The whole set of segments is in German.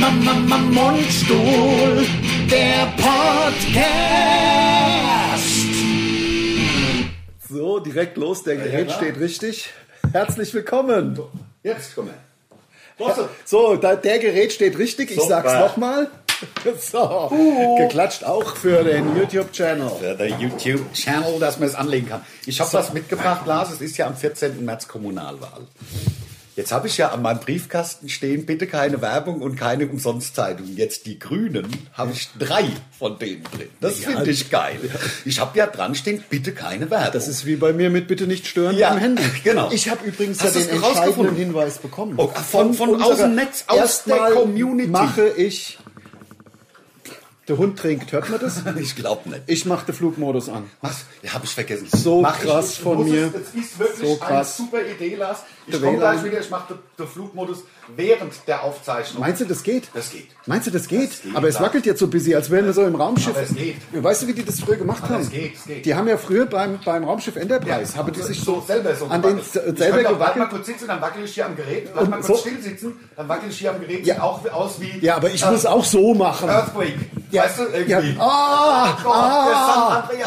Mama, Mama, Mundstuhl, der Podcast. So, direkt los, der Gerät klar. steht richtig. Herzlich willkommen. Jetzt, komm her. So, der Gerät steht richtig, ich sag's Super. nochmal. So, geklatscht auch für den YouTube-Channel. Der, der YouTube-Channel, dass man es anlegen kann. Ich habe was mitgebracht, Lars. Es ist ja am 14. März Kommunalwahl. Jetzt habe ich ja an meinem Briefkasten stehen, bitte keine Werbung und keine Umsonstzeitung. Jetzt die Grünen, habe ich drei von denen drin. Das Ja. finde ich geil. Ich habe ja dran stehen, bitte keine Werbung. Das ist wie bei mir mit Bitte nicht stören Ja, am Handy. genau. Ich habe übrigens Hast ja den entscheidenden? Hinweis bekommen. Oh, von- von unserer- aus dem Netz, aus der Community. mache ich... Der Hund trinkt, hört man das? ich glaube nicht. Ich mache den Flugmodus an. Was? Ja, habe ich vergessen. So Mach krass von muss mir. Es, es ist wirklich So krass. eine super Idee, Lars. Ich komme gleich wieder. Ich mache den, den Flugmodus während der Aufzeichnung. Meinst du, das geht? Das geht. Meinst du, das geht? Das geht, aber es klar. wackelt jetzt so busy, als wären wir so im Raumschiff. Aber es geht. Weißt du, wie die das früher gemacht Aber haben? es geht, es geht. Die haben ja früher beim, beim Raumschiff Enterprise, haben die sich so, selber so an den gewackelt. selber ich bleib mal gewackelt. kurz sitzen, dann wackel ich hier am Gerät. Und mal so- kurz still sitzen, dann wackel ich hier am Gerät. Ja. Sieht auch aus wie Ja, aber ich äh, muss auch so machen. Earthquake. Ja, Weißt du, irgendwie. ja. Ah, oh Gott, ah, der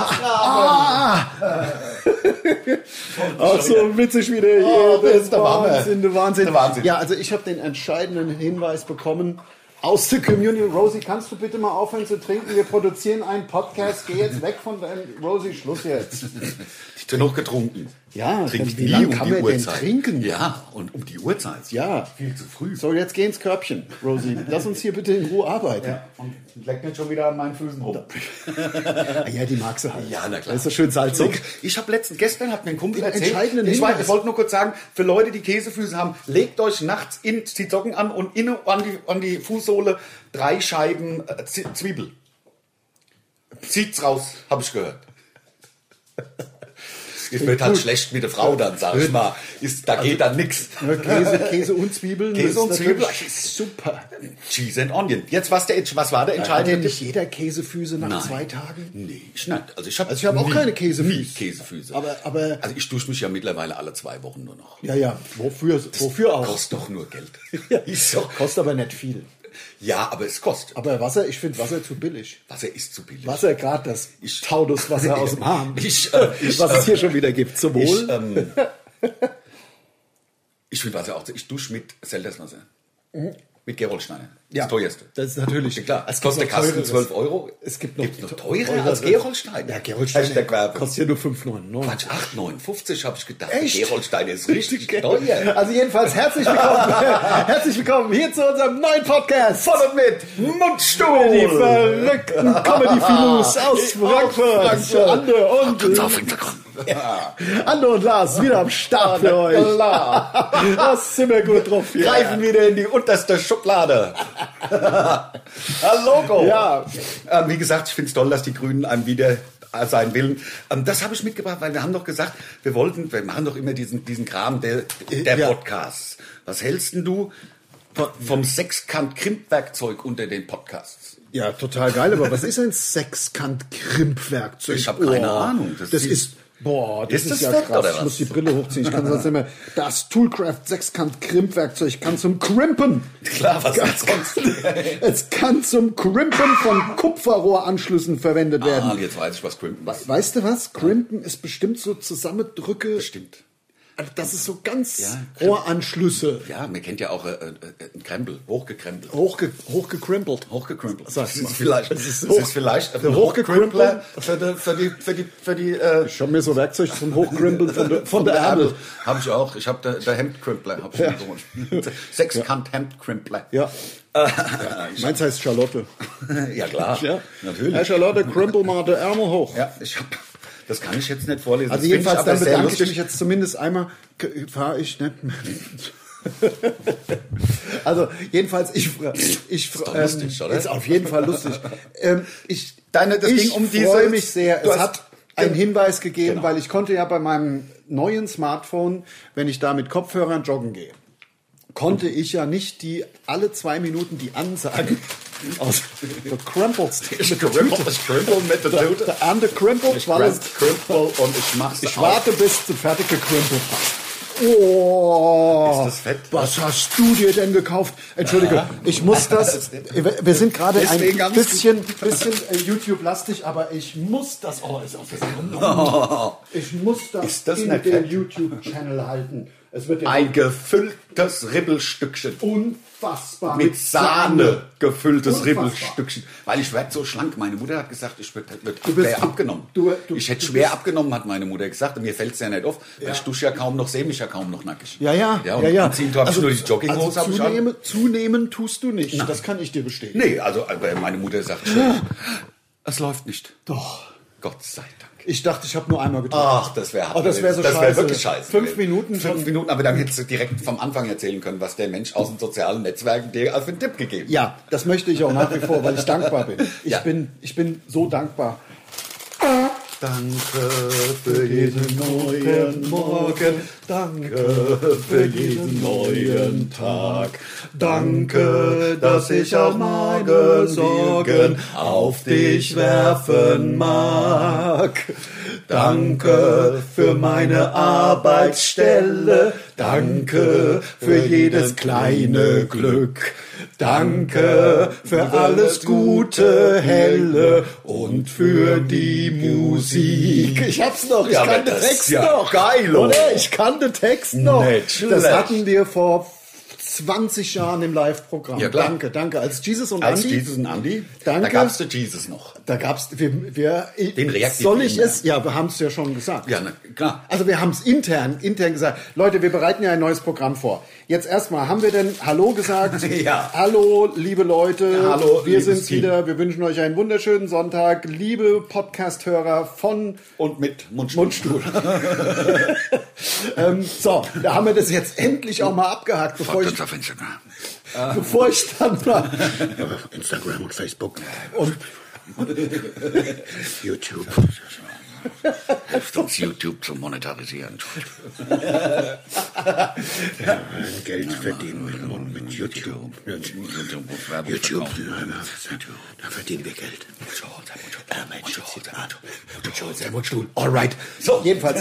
San Auch so witzig wieder hier. Oh, das ist der Wahnsinn, der Wahnsinn. Der Wahnsinn. Ja, also ich habe den entscheidenden Hinweis bekommen aus der Community. Rosie, kannst du bitte mal aufhören zu trinken? Wir produzieren einen Podcast. Geh jetzt weg von deinem Rosie. Schluss jetzt. Ich bin noch getrunken. Ja, Trink wie nie um kann die Uhrzeit. trinken? Ja, und um die Uhrzeit. Ja. Viel zu früh. So, jetzt geh ins Körbchen, Rosie. Lass uns hier bitte in Ruhe arbeiten. Ja, und leck nicht schon wieder an meinen Füßen rum. Ah, ja, die magst du halt. Ja, na klar. Das ist doch schön salzig. Ich habe letztens, gestern hat mir ein Kumpel erzählt, entscheidenden ich, weiß, ich wollte nur kurz sagen, für Leute, die Käsefüße haben, legt euch nachts in die Socken an und innen an die, an die Fußsohle drei Scheiben äh, Zwiebel. Zieht's raus, habe ich gehört. Es wird halt schlecht mit der Frau dann, sag ich mal. Ist, da geht dann nix. Ja, Käse, Käse und Zwiebeln. Käse und Zwiebeln. Super. Cheese and Onion. Jetzt, was, der, was war der Hat entscheidende denn nicht jeder Käsefüße nach Nein. zwei Tagen? Nee, ich nicht. Also ich habe Also ich hab auch keine Käsefüße. Nie Käsefüße. Aber- aber- also ich dusche mich ja mittlerweile alle zwei Wochen nur noch. Ja, ja. Wofür, wofür auch? Kostet doch nur Geld. Ja. Doch. Kostet aber nicht viel. Ja, aber es kostet. Aber Wasser, ich finde Wasser zu billig. Wasser ist zu billig. Wasser, gerade das Tauduswasser aus dem Hahn. Ich, äh, ich, was es äh, hier schon wieder gibt. Zum Ich, Wohl. ähm, ich finde Wasser auch. Ich dusche mit Selterswasser. Mit Gerolsteiner. Ja, Das teuerste. das ist natürlich- Ja, klar. Es kostet Kasten teureres. 12 Euro. Es gibt noch noch teurer als Gerolsteiner. Ja, Werbung. kostet ja nur 5,99. Quatsch, 8,59 habe ich gedacht. Echt? Gerolsteiner ist richtig teuer. Also jedenfalls herzlich willkommen, herzlich willkommen hier zu unserem neuen Podcast. Von und mit Mundstuhl. Die verrückten Comedy-Filus aus Frankfurt. Frankfurt. Ande und, auf Instagram. Ande und Lars wieder am Start für euch. Das sind wir gut drauf hier. Greifen wieder in die unterste Schublade. Hallo. Ja. Ähm, wie gesagt, ich finde es toll, dass die Grünen einem wieder äh, sein Willen. Ähm, das habe ich mitgebracht, weil wir haben doch gesagt, wir wollten, wir machen doch immer diesen, diesen Kram der, der Ja. Podcasts. Was hältst denn du vom Sechskant-Krimpwerkzeug unter den Podcasts? Ja, total geil, aber was ist ein Sechskant-Krimpwerkzeug? Ich hab keine Ahnung. Das, Das ist- boah, das Ist ist, das ja krass. Ich muss die Brille hochziehen. Ich kann sonst nicht mehr. Das Toolcraft Sechskant-Krimpwerkzeug kann zum Crimpen. Klar, was Ganz- sonst? Es kann zum Crimpen von Kupferrohranschlüssen verwendet werden. Ah, jetzt weiß ich, was Crimpen ist. Weißt du was? Crimpen ist bestimmt so Zusammendrücke. Bestimmt. Das ist so ganz Ja, Rohranschlüsse. Ja, man kennt ja auch äh, äh, ein Krempel, hochgekrempelt. Hochge. Hochgekrempelt. Sag Das mal. ist vielleicht, Das das ist ist, hoch- vielleicht der Hochgekrempler für die, für die, für die, für die äh, Ich habe mir so Werkzeug zum Hochkrimpeln von der, von der Ärmel. Habe ich auch. Ich habe der, der Hemdkrempler. Hab ich mir so. Sechskant Hemdkrempler. Ja. Meins heißt Charlotte. ja klar. Ja. Natürlich. Herr Charlotte, krempel mal der Ärmel hoch. Ja, ich habe. Das kann ich jetzt nicht vorlesen. Also Das jedenfalls, dann ich sehr bedanke ich lustig. mich jetzt zumindest einmal, fahre ich nicht mehr. Also jedenfalls, ich, ich doch ähm, lustig? Ist auf jeden Fall lustig. ähm, ich Deine- das ich ging um diese- freue mich sehr. Es hat einen Hinweis gegeben, Genau. weil ich konnte ja bei meinem neuen Smartphone, wenn ich da mit Kopfhörern joggen gehe, konnte ich ja nicht die alle zwei Minuten die Ansage aus der Crumples Das Krempeln mit der Tüte. der Arm der Crumples, Ich Krempel und ich mach's ich auf. warte bis zum fertig gekrimpelt hat. Oh, Ist das fett? was hast du dir denn gekauft? Entschuldige, ich muss das. Wir sind gerade ein bisschen, bisschen äh, YouTube-lastig, aber ich muss das. Oh, ist auf das Ich muss das, das in den? YouTube-Channel halten. Es wird ja Ein gefülltes Ribbelstückchen. unfassbar Mit Sahne gefülltes Unfassbar. Ribbelstückchen. Weil ich werde so schlank. Meine Mutter hat gesagt, ich Du bist- schwer abgenommen. du- du- ich hätte schwer abgenommen, hat meine Mutter gesagt. Und mir fällt es ja nicht auf. Weil ich dusche ja kaum noch, sehe mich ja kaum noch nackig. Ja, ja, ja, ja, und ja. Anziehen habe ich nur die Jogginghose. also an. zunehmen, tust du nicht. Das kann ich dir bestätigen. Nee, also aber meine Mutter sagt, es läuft nicht. Doch. Gott sei Dank. Ich dachte, ich habe nur einmal getrunken. Ach, das wäre Oh, das wäre so das scheiße. wäre wirklich scheiße. Fünf Minuten Fünf schon. Minuten, aber dann hättest du direkt vom Anfang erzählen können, was der Mensch aus den sozialen Netzwerken dir als einen Tipp gegeben hat. Ja, das möchte ich auch nach wie vor, weil ich dankbar bin. Ich, Ja. bin, ich bin so dankbar. Danke für jeden neuen Morgen. Danke für jeden neuen Tag. Danke, dass ich auch morgen Sorgen auf dich werfen mag. Danke für meine Arbeitsstelle. Danke für jedes kleine Glück. Danke für alles Gute, Helle und für die Musik. Ich hab's noch, ich Ja, kann den Text ja noch. geil, oder? Ich kann den Text noch. Nicht das hatten wir vor 20 Jahren im Live-Programm. Ja, klar. Danke, danke. Als Jesus und Als Andy. Jesus und Andy, Danke. da gab's den Jesus noch. Da gab's, wir, wir, Den soll ich es? Ja, wir haben es ja schon gesagt. Ja, na, klar. Also wir haben es intern, intern gesagt. Leute, wir bereiten ja ein neues Programm vor. Jetzt erstmal, haben wir denn Hallo gesagt? Ja. Hallo, liebe Leute. Ja, hallo, wir sind Team. wieder. Wir wünschen euch einen wunderschönen Sonntag. Liebe Podcast-Hörer von Und mit Mundstuhl. Mundstuhl. ähm, so, da haben wir das jetzt endlich auch mal abgehakt, bevor ich, Folgt uns auf Instagram. bevor ich dann mal Instagram und Facebook. und YouTube. Hilft uns YouTube zu monetarisieren. Geld verdienen mit, mit YouTube. YouTube. Da verdienen wir Geld. Alright. So, jedenfalls.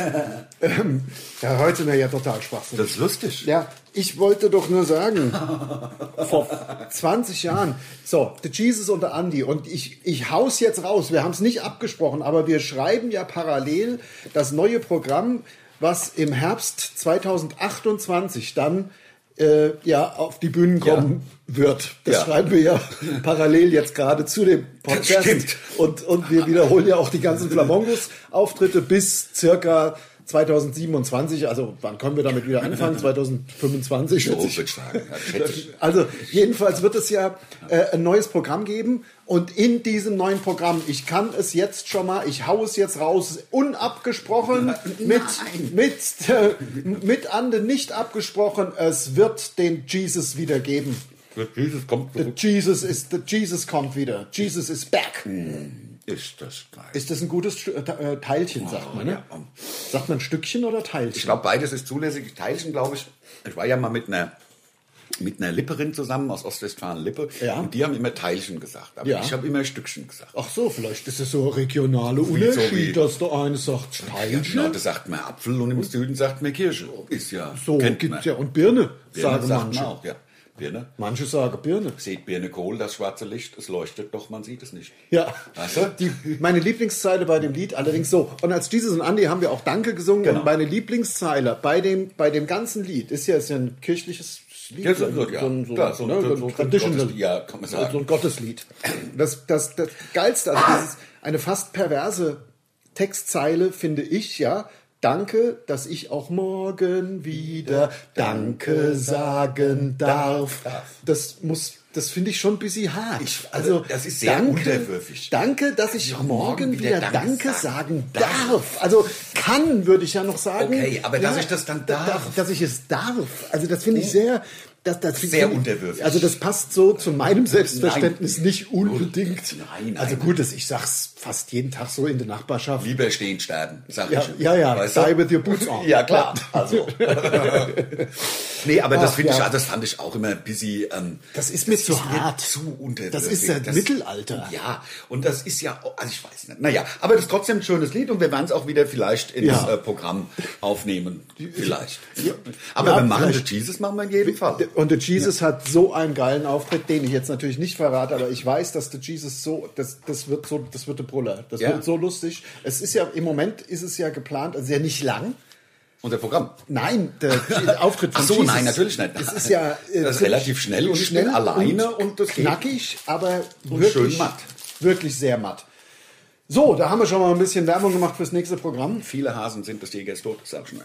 Ähm, ja, heute sind wir ja total Spaß. Das ist lustig. Ja, ich wollte doch nur sagen, vor 20 Jahren, so, The Jesus und der Andy, und ich, ich haus jetzt raus, wir haben es nicht abgesprochen, aber wir schreiben ja parallel das neue Programm, was im Herbst 2028 dann äh, ja auf die Bühnen kommen wird. Das Ja. schreiben wir ja parallel jetzt gerade zu dem Podcast. stimmt. Und, und wir wiederholen ja auch die ganzen Flamongos-Auftritte bis circa 2027. Also wann können wir damit wieder anfangen? 2025? So schätze würde ich. ich sagen. Ja, schätze ich. Also jedenfalls wird es ja äh, ein neues Programm geben und in diesem neuen Programm, ich kann es jetzt schon mal, ich hau es jetzt raus, unabgesprochen mit mit äh, mit Ande nicht abgesprochen, es wird den Jesus wieder geben. Jesus kommt The zurück. Jesus ist the Jesus kommt wieder. Jesus is back. Ist das geil. Ist das ein gutes Stu- äh, Teilchen, sagt man, ne? ja. Sagt man Stückchen oder Ich Teilchen? glaube, beides ist zulässig. Teilchen, glaube ich. Ich war ja mal mit einer, mit einer Lipperin zusammen aus Ostwestfalen-Lippe. Ja. Und die haben immer Teilchen gesagt. Aber Ja. ich habe immer Stückchen gesagt. Ach so, vielleicht ist es so ein regionaler so wie- Unterschied, dass der eine sagt Ja, Teilchen. genau, da sagt man Apfel und im Süden sagt man Kirsche. Ist ja, So kennt gibt's man. ja. Und Birne, Birne sagen sagt manche. man auch, ja. Birne. Manche sagen Birne. Seht Birne Kohl, das schwarze Licht, es leuchtet, doch man sieht es nicht. Ja, Weißt du? die, meine Lieblingszeile bei dem Lied allerdings so. Und als Jesus und Andy haben wir auch Danke gesungen. Genau. Und meine Lieblingszeile bei dem, bei dem ganzen Lied ist ja, ist ja ein kirchliches Lied. Ja, so- so, ja. ein, so, Klar, so ein- ne, so- so so- ein Traditional. Gottes- ja, kann man sagen. So ein Gotteslied. Das, das, das Geilste, also dieses, eine fast perverse Textzeile finde ich, ja. Danke, dass ich auch morgen wieder Danke sagen darf. Das muss, das finde ich schon ein bisschen hart. Ich- also, das ist sehr unterwürfig. Danke, dass ich auch morgen wieder Danke, Danke sagen sagen darf. Also kann, würde ich ja noch sagen. Okay, aber dass ich das dann darf. Dass, dass ich es darf. Also das finde ich sehr, das, das Sehr unterwürfig. Also das passt so zu meinem Selbstverständnis nicht unbedingt. Nein, nein. Also gut, das, ich sag's fast jeden Tag so in der Nachbarschaft. Lieber stehen sterben, sag Ja, ich. ja, ja, Weißt die with your boots on. Ja, klar. Also. nee, aber das Ach, finde ich, ja. auch- das fand ich auch immer ein bisschen. Ähm, Das ist mir zu mir hart. Zu unterwürfig. Das ist das Mittelalter. Ja, und das ist ja, auch- also ich weiß nicht. Naja, aber das ist trotzdem ein schönes Lied und wir werden es auch wieder vielleicht ins Ja. äh, Programm aufnehmen. Vielleicht. Aber Ja, wir machen. The Jesus machen wir in jedem Fall. Und The Jesus hat so einen geilen Auftritt, den ich jetzt natürlich nicht verrate, aber ich weiß, dass The Jesus so, das, das wird so, das wird der Brüller. Das Ja. wird so lustig. Es ist ja, im Moment ist es ja geplant, also ja nicht lang. Unser Programm. Nein, der Auftritt von Ach so, Jesus. nein, natürlich nicht. Es ist ja äh, Das ist relativ schnell und bin alleine und das geht. knackig, aber Und wirklich schön matt. Wirklich sehr matt. So, da haben wir schon mal ein bisschen Werbung gemacht fürs nächste Programm. Viele Hasen sind des Jägers tot, sag ich mal.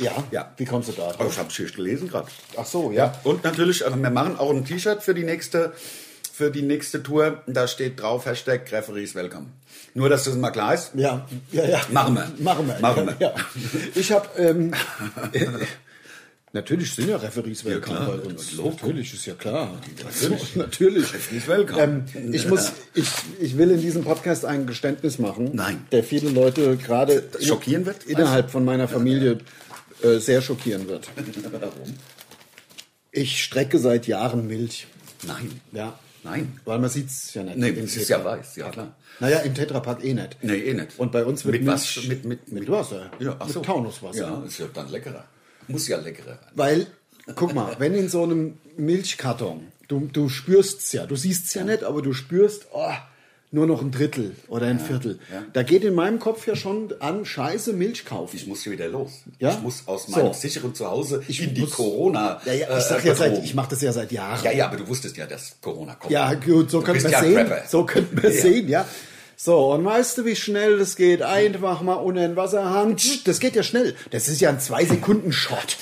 Ja. Ja. Wie kommst du da? Aber ich habe es hier gelesen gerade. Ach so, ja. Und natürlich, also wir machen auch ein T-Shirt für die nächste für die nächste Tour. Da steht drauf Hashtag Referees Welcome. Nur, dass das mal klar ist. Ja, ja, ja. Machen wir. Machen wir. Machen wir. Ja. Ich habe ähm, äh, natürlich sind ja Referees willkommen klar, bei uns. Natürlich ist ja klar. Natürlich. natürlich. Ähm, ich muss, ich, ich will in diesem Podcast ein Geständnis machen, Nein. der viele Leute gerade schockieren wird? innerhalb von meiner Familie äh, sehr schockieren wird. Warum? Ich strecke seit Jahren Milch. Nein. Ja. Nein. Weil man sieht es ja nicht. Nee, das ist ja weiß, ja klar. Naja, im Tetrapack eh nicht. Nee, eh nicht. Und bei uns wird mit was? Milch- Mit, mit, mit Wasser. Ja, ach Mit so. Taunuswasser. Ja, ist ja dann leckerer. Muss ja leckerer werden. Weil, guck mal, wenn in so einem Milchkarton, du, du spürst es ja, du siehst es ja nicht, aber du spürst, oh, nur noch ein Drittel oder ein Viertel. ja. Da geht in meinem Kopf ja schon an, scheiße Milch kaufen. Ich muss hier wieder los. Ja? Ich muss aus So. meinem sicheren Zuhause in die muss- Corona. ja, ja, ich äh, ja seit, ich mache das ja seit Jahren. Ja, ja, aber du wusstest ja, dass Corona kommt. Ja, gut, so Du bist man ja sehen. Prepper. So man Ja. sehen, ja. So, und weißt du, wie schnell das geht? Einfach mal unter den Wasserhahn. Das geht ja schnell. Das ist ja ein 2-Sekunden-Shot.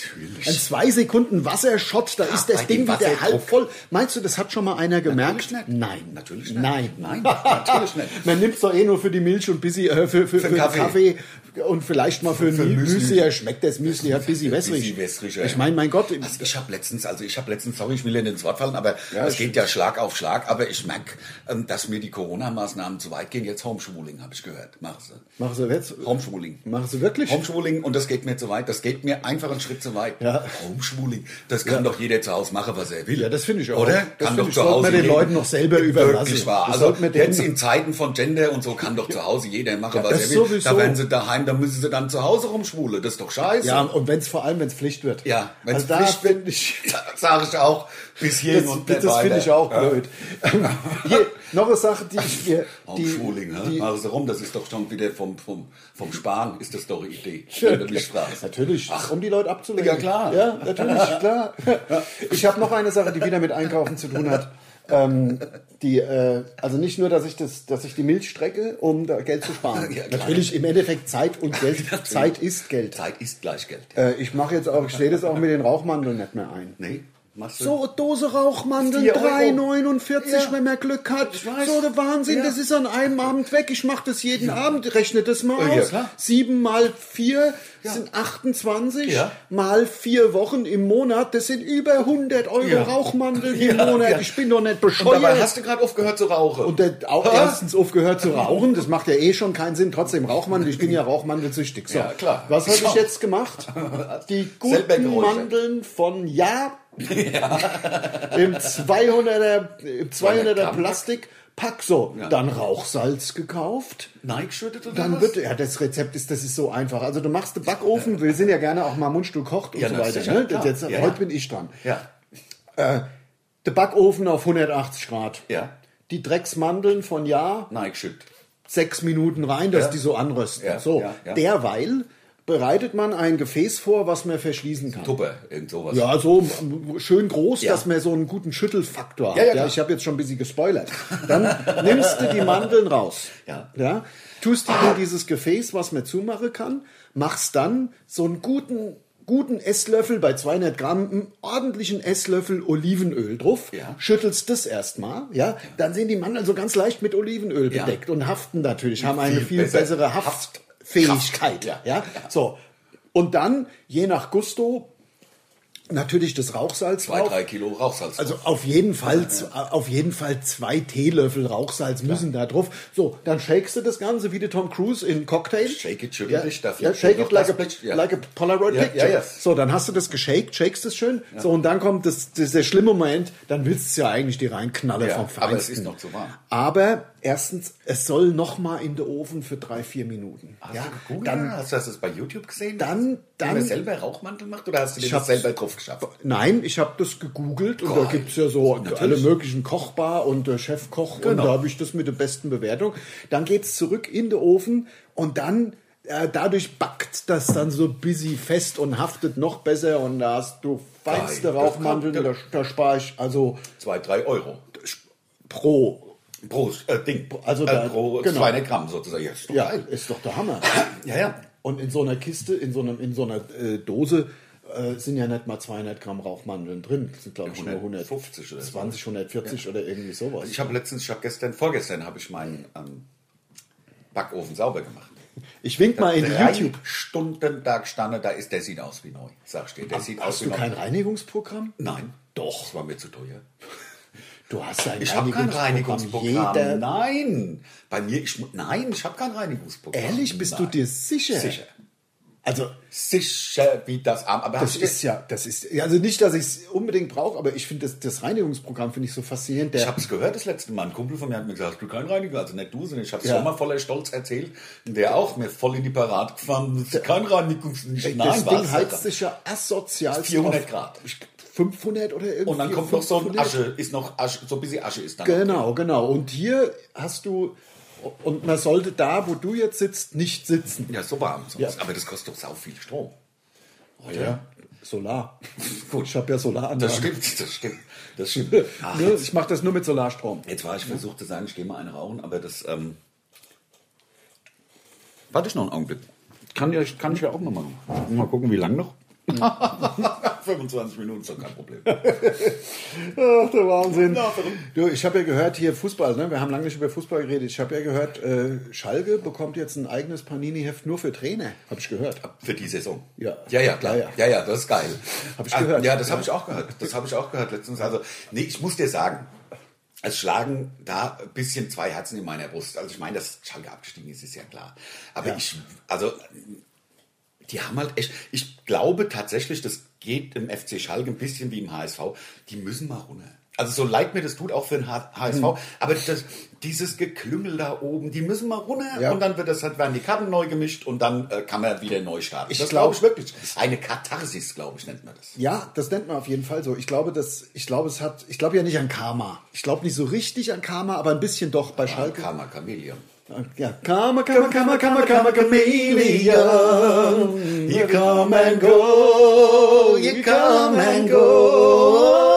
Ein 2-Sekunden-Wassershot, da ist bei das Ding wieder halb voll. Meinst du, das hat schon mal einer gemerkt? Natürlich. Nein. Natürlich nicht. Nein. Nein, natürlich nicht. Man nimmt doch eh nur für die Milch und bisschen, äh, für, für, für, den den Kaffee. Kaffee. Und vielleicht mal für, Für ein Müsli. Ja, schmeckt das Müsli ja bisschen wässrig. Bisschen wässriger. Ich meine, mein Gott. Also ich habe letztens, also ich habe letztens, sorry, ich will Ihnen ins Wort fallen, aber Ja, es geht ja Schlag auf Schlag, aber ich merke, ähm, dass mir die Corona-Maßnahmen zu weit gehen. Jetzt Homeschooling, habe ich gehört. Machen Sie. Machen Sie jetzt? Homeschooling. Machen Sie wirklich? Homeschooling und das geht mir zu weit. Das geht mir einfach einen Schritt zu weit. Ja. Homeschooling, das kann doch jeder zu Hause machen, was er will. Ja, das finde ich auch. Oder? Das kann doch ich, zu Hause man den Leuten noch selber überlassen. Wirklich wahr. Also jetzt in Zeiten von Gender und so kann doch zu Hause jeder machen, Ja, was er will. Da werden sie daheim, da müssen sie dann zu Hause rumschwulen. Das ist doch scheiße. Ja, und wenn es vor allem, wenn es Pflicht wird. Ja, wenn es also Pflicht wird, ich, sage ich auch, bis hierhin das, und das, nicht finde ich auch Ja. blöd. Hier, noch eine Sache, die ich mir... Die, Homeschooling, ne? die, Machen Sie rum, das ist doch schon wieder vom, vom, vom Sparen, ist das doch eine Idee. Wenn du mich fragst. Natürlich, Ach, um die Leute abzulenken. Ja, klar. Ja, natürlich, klar. Ich habe noch eine Sache, die wieder mit Einkaufen zu tun hat. Ähm, die, äh, also nicht nur, dass ich, das, dass ich die Milch strecke, um da Geld zu sparen. Ja. Natürlich im Endeffekt Zeit und Geld. Zeit ist Geld. Zeit ist gleich Geld. Äh, ich mache jetzt auch, ich sehe das auch mit den Rauchmandeln nicht mehr ein. Nee? So, Dose Rauchmandeln, Vier Euro. 3,49, Ja. wenn man Glück hat. So der Wahnsinn, Ja. das ist an einem Abend weg. Ich mache das jeden Abend, rechne das mal Ja, aus. klar. 7 mal 4 Ja. sind 28, Ja. mal 4 Wochen im Monat, das sind über 100 Euro Ja. Rauchmandeln Ja, im Monat. ja. Ich bin doch nicht Und dabei bescheuert. hast du gerade aufgehört zu rauchen. Und der, auch Ha? erstens aufgehört zu rauchen, das macht ja eh schon keinen Sinn. Trotzdem Rauchmandel, ich bin ja Rauchmandelsüchtig. So. Ja, klar. Was habe ich jetzt gemacht? Die guten. Mandeln von Ja, im 200er, im 200er Gramm. Plastikpack so. Ja. Dann Rauchsalz gekauft. Nein geschüttet oder Dann wird, ja, das Rezept ist, das ist so einfach. Also du machst den Backofen, wir sind ja gerne auch mal Mundstuhl kocht und Ja, so weiter. Ne? Jetzt, Ja, heute bin ich dran. Ja. Der Backofen auf 180 Grad. Ja. Die Drecksmandeln von Ja, Nein geschüttet. sechs Minuten rein, dass die so anrösten. So, derweil bereitet man ein Gefäß vor, was man verschließen kann. Tupper, irgend sowas. Ja, so schön groß, Ja. dass man so einen guten Schüttelfaktor hat. Ja, ja, Ja, ich habe jetzt schon ein bisschen gespoilert. Dann nimmst du die Mandeln raus. Ja. Ja, tust die in dieses Gefäß, was man zumachen kann, machst dann so einen guten guten Esslöffel bei 200 Gramm, einen ordentlichen Esslöffel Olivenöl drauf, Ja. schüttelst das erstmal, ja, dann sind die Mandeln so ganz leicht mit Olivenöl Ja. bedeckt und haften natürlich, haben eine Viel viel besser. bessere Haftfähigkeit, Kraft. ja, so. Und dann, je nach Gusto, natürlich das Rauchsalz Zwei, drauf. drei Kilo Rauchsalz. Also auf jeden Fall, z- auf jeden Fall zwei Teelöffel Rauchsalz müssen da drauf. So, dann shakest du das Ganze wie der Tom Cruise in Cocktail. Shake it, schüttel ja, dich, da ja, shake it like a, ja. like a Polaroid Ja, picture. ja, ja. So, dann hast du das geshaked, shakest es schön. So, und dann kommt das, das der schlimme Moment, dann willst du ja eigentlich die reinknalle Ja, vom aber Feinsten. es ist noch zu warm. Aber erstens, es soll noch mal in den Ofen für drei, vier Minuten. Hast ja, du dann, hast du das bei YouTube gesehen? dann- dann- man selber Rauchmantel macht oder hast du das selber drauf geschafft? Nein, ich habe das gegoogelt und da gibt's ja so Natürlich. alle möglichen Kochbar und der Chefkoch und Genau. da habe ich das mit der besten Bewertung. Dann geht's zurück in den Ofen und dann äh, dadurch backt das dann so busy fest und haftet noch besser und da hast du feinste kommt- da, da spare ich also Zwei, drei Euro. pro. Pro äh, Ding. Also äh, da- pro genau. 200 Gramm sozusagen. Ja, ist doch Ja, geil. ist doch der Hammer. Ja, ja. Und in so einer Kiste, in so, einem, in so einer äh, Dose äh, sind ja nicht mal 200 Gramm Rauchmandeln drin. Das sind, glaube ich, nur 150 oder so. 120, 140 oder irgendwie sowas. Ich habe letztens, ich habe gestern, vorgestern habe ich meinen ähm, Backofen sauber gemacht. Ich wink mal in Drei YouTube. Stunden da gestanden, da ist, der sieht aus wie neu. Sag ich dir, der sieht aus Hast wie du neu. kein Reinigungsprogramm? Nein. Doch. Das war mir zu teuer. Du hast ein Ich habe kein Reinigungsprogramm. Jeder, Nein. Bei mir, ich, nein, ich habe kein Reinigungsprogramm. Ehrlich, bist du Nein. dir sicher? Sicher. Also, Sicher wie das Arm. Aber das du- ist ja, das ist, also nicht, dass ich es unbedingt brauche, aber ich finde das, das Reinigungsprogramm finde ich so faszinierend. Ich habe es gehört das letzte Mal. Ein Kumpel von mir hat mir gesagt, hast du kein Reiniger? Also nicht du, sondern ich habe es Ja. schon mal voller Stolz erzählt. Und der auch mir voll in die Parade gefahren. Das ist kein Reinigungs... das Nein, Ding was? heizt sich ja asozial 400 auf Grad. 500 oder irgendwie. Und dann kommt noch so ein 500. Asche, ist noch Asche, so ein bisschen Asche ist dann. Genau, genau. Und hier hast du, und man sollte da, wo du jetzt sitzt, nicht sitzen. Ja, so warm. Sonst. Ja. Aber das kostet doch sau viel Strom. Ja. Solar. Gut, ich habe ja Solaranlage. Das stimmt, das stimmt. Das stimmt. Ach, Ne, ich mache das nur mit Solarstrom. jetzt war ich versucht zu sagen, ich gehe mal eine rauchen, aber das. Ähm, Warte ich noch einen Augenblick. Kann, ja, kann ich ja auch noch machen. Mal gucken, wie lang noch. 25 Minuten ist doch kein Problem. Ach, der Wahnsinn. Du, ich habe ja gehört, hier Fußball, ne? wir haben lange nicht über Fußball geredet. Ich habe ja gehört, äh, Schalke bekommt jetzt ein eigenes Panini-Heft nur für Trainer. Habe ich gehört. Für die Saison. Ja. Ja, ja, klar. Ja, Ja, ja. das ist geil. Hab ich Ah, gehört. Ja, das habe ich auch gehört. Das habe ich auch gehört letztens. Also, nee, ich muss dir sagen, es schlagen da ein bisschen zwei Herzen in meiner Brust. Also ich meine, dass Schalke abgestiegen ist, ist ja klar. Aber Ja. ich, also die haben halt echt, ich glaube tatsächlich, das geht im FC Schalke ein bisschen wie im HSV, die müssen mal runter. Also so leid mir das tut, auch für den HSV, Hm. aber das, dieses Geklüngel da oben, die müssen mal runter Ja. und dann wird das halt, werden die Karten neu gemischt und dann äh, kann man wieder neu starten. Ich das glaub- glaube ich wirklich. Eine Katharsis, glaube ich, nennt man das. Ja, das nennt man auf jeden Fall so. Ich glaube, dass, ich glaube, es hat, ich glaube ja nicht an Karma. Ich glaube nicht so richtig an Karma, aber ein bisschen doch bei Schalke. Karma Chameleon. Ja, Karma, Karma, Karma, Karma, Karma, Chameleon. You come and go, you come and go.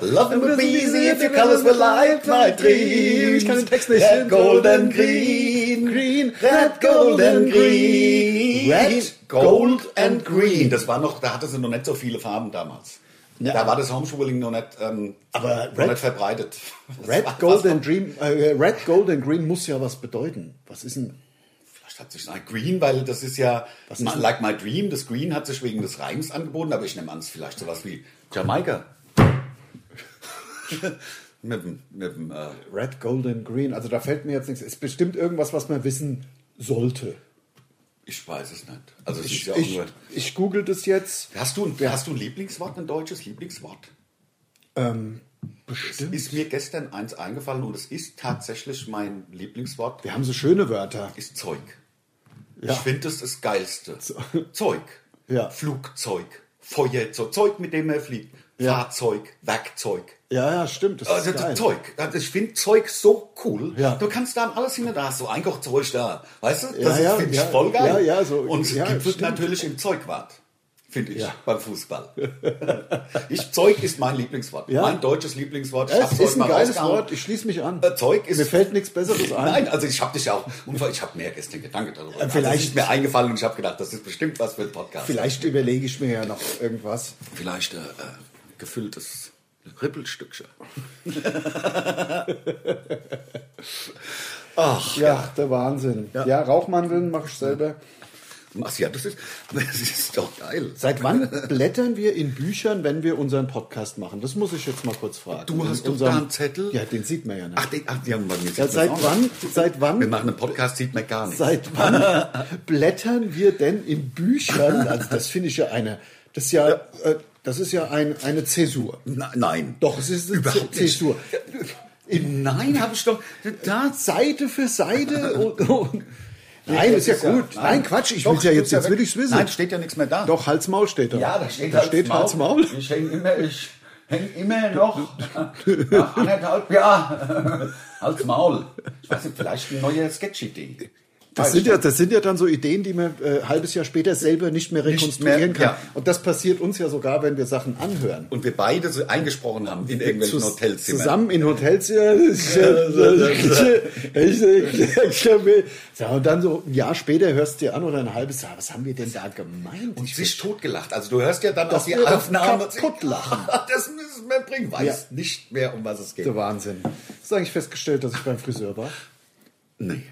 Love would be easy if your colors were like my dreams. Ich kann den Text nicht. Red, gold and green. Green. Red, gold and green. Red, gold and green. Das war noch, da hatte sie noch nicht so viele Farben damals. Ja. Da war das Homeschooling noch nicht, ähm, Aber noch Red- nicht verbreitet. Red, war- Gold and Dream, äh, Red, Gold and Green muss ja was bedeuten. Was ist denn? Vielleicht hat sich ein Green, weil das ist ja ist my- denn- like my dream. Das Green hat sich wegen des Reims angeboten, aber ich nehme an, es ist vielleicht sowas wie Jamaika. mit dem, mit dem äh, Red, Gold and Green. Also da fällt mir jetzt nichts. Es ist bestimmt irgendwas, was man wissen sollte. Ich weiß es nicht. Also es ist Ich, ja auch ich, nur. ich google das jetzt. Hast du, ein, hast du ein Lieblingswort, ein deutsches Lieblingswort? Ähm, Es bestimmt. ist mir gestern eins eingefallen und es ist tatsächlich mein Lieblingswort. Wir haben so schöne Wörter. Ist Zeug. Ja. Ich finde das das Geilste. Zeug. Ja. Flugzeug. Feuerzeug. Zeug, mit dem er fliegt. Ja. Fahrzeug. Werkzeug. Ja, ja, stimmt. Das Also ist geil. Zeug. Also ich finde Zeug so cool. Ja. Du kannst da alles hin, da hast du Einkochzeug da. Weißt du? Das ja, finde ich ja. voll geil. Ja, ja, so- Und es ja, gibt es natürlich im Zeugwart. Finde ich beim Fußball. ich, Zeug ist mein Lieblingswort. Ja. Mein deutsches Lieblingswort. Ich Es ist ein geiles. Wort. Ich schließe mich an. Äh, Zeug ist. Mir fällt nichts Besseres ein. Nein, also ich habe dich ja auch. Ich habe mehr gestern Gedanken darüber. Also vielleicht- es ist mir eingefallen und ich habe gedacht, das ist bestimmt was für ein Podcast. Vielleicht überlege ich mir ja noch irgendwas. Vielleicht äh, äh, gefülltes Rippelstückchen. Ach, ja, der Wahnsinn. Ja, Rauchmandeln mache ich selber. Ach ja, das ist, das ist doch geil. Seit wann blättern wir in Büchern, wenn wir unseren Podcast machen? Das muss ich jetzt mal kurz fragen. Du In hast doch da einen Zettel. Ja, den sieht man ja nicht. Ach, den, ach, die haben bei mir ja, seit wann, seit Wir wann, machen einen Podcast, sieht man gar nicht. seit wann blättern wir denn in Büchern? Also das finde ich ja eine, das ist ja, äh, das ist ja ein, eine Zäsur. Na, nein. Doch, es ist eine Überhaupt nicht. Zäsur. Nein, habe ich doch. Da, Seite für Seite und, und Nein, ist ja gut. Nein, Quatsch, ich will ja jetzt, jetzt will ich's wissen. Nein, steht ja nichts mehr da. Doch, Hals Maul steht da. Ja, da steht, da steht Hals Maul. Ich hänge immer, ich häng immer noch nach anderthalb Jahren Hals Maul. Ich weiß nicht, vielleicht eine neue Sketch-Idee. Das sind, ich ja, nicht. das sind ja dann so Ideen, die man äh, ein halbes Jahr später selber nicht mehr rekonstruieren mehr, kann. ja. Und das passiert uns ja sogar, wenn wir Sachen anhören. Und wir beide so eingesprochen haben in irgendwelchen Zus- Hotelzimmern. Zusammen in. Ja, ja, und dann so ein Jahr später hörst du dir an oder ein halbes Jahr, was haben wir denn da gemeint? Und sich totgelacht. Also du hörst ja dann Dass auch die Aufnahme. kaputt lachen. Das müssen wir bringen. Weiß Ja. nicht mehr, um was es geht. der Wahnsinn. Hast du eigentlich festgestellt, dass ich beim Friseur war? Nee.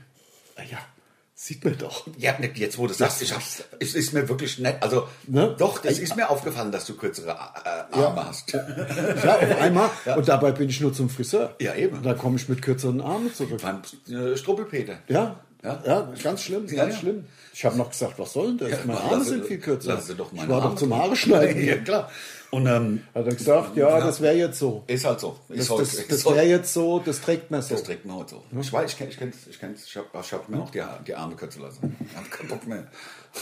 Ja, sieht man doch. Ja, nicht jetzt, wo du sagst, ich hab's, es ist mir wirklich nett. Also, Ne? doch, es ist mir aufgefallen, dass du kürzere äh, Arme hast. Ja, auf einmal. Und dabei bin ich nur zum Friseur. Ja, eben. Und da komme ich mit kürzeren Armen zurück. Beim äh, Struppelpeter. Ja, Ja? ja, ganz schlimm, Ja, ganz ja. schlimm. Ich habe noch gesagt, was soll denn das? Ja, Meine Arme sind viel kürzer. lass sie doch ich meine war Arme doch zum. Haare schneiden. ja, klar. Und ähm, Hat er gesagt, ja, das wäre jetzt so. ist halt so. Ist Das, heute- das, das wäre jetzt so, das trägt man so. Das trägt man heute so. Ich weiß, ich kenne ich kenn's, ich kenn's, ich habe ich hab mir auch die, die Arme kürzen lassen. Ich habe keinen Bock mehr,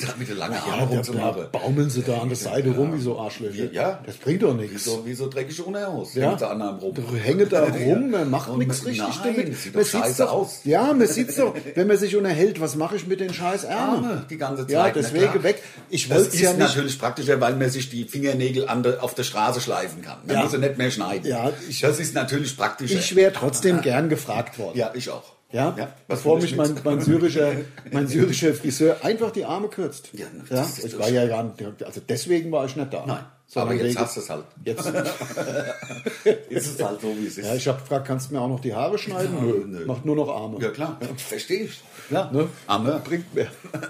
da mit den langen Ja, da rumzumachen. baumeln sie da an der Seite rum wie so Arschlöcher. Ja. Das bringt doch Wie nichts. so, wie so dreckige Unterhose. Ja. Hängt da an einem rum. Du hänge da rum, man macht nichts richtig nein, damit. sieht Man scheiße doch, aus. Ja, man sieht doch, wenn man sich unterhält, was mache ich mit den scheiß Ärmeln? Die ganze Zeit. Ja, deswegen weg. Ich Das ist ja nicht. natürlich praktischer, weil man sich die Fingernägel an der, auf der Straße schleifen kann. Man Ja. muss sie nicht mehr schneiden. Ja, ich- das ist natürlich praktischer. Ich wäre trotzdem gern gefragt worden. ja, ich auch. Ja, was bevor mich mein, mein, syrischer, mein syrischer Friseur einfach die Arme kürzt. Ja, Ja, das ist ich war ja gar nicht, also deswegen war ich nicht da. Nein, aber jetzt hast du es halt. Jetzt, Ist es halt so, wie es ist. ja, ich habe gefragt, kannst du mir auch noch die Haare schneiden? Nö, nö. macht nur noch Arme. Ja, klar, verstehe ich. Ja, Ne? Arme. Bringt mehr.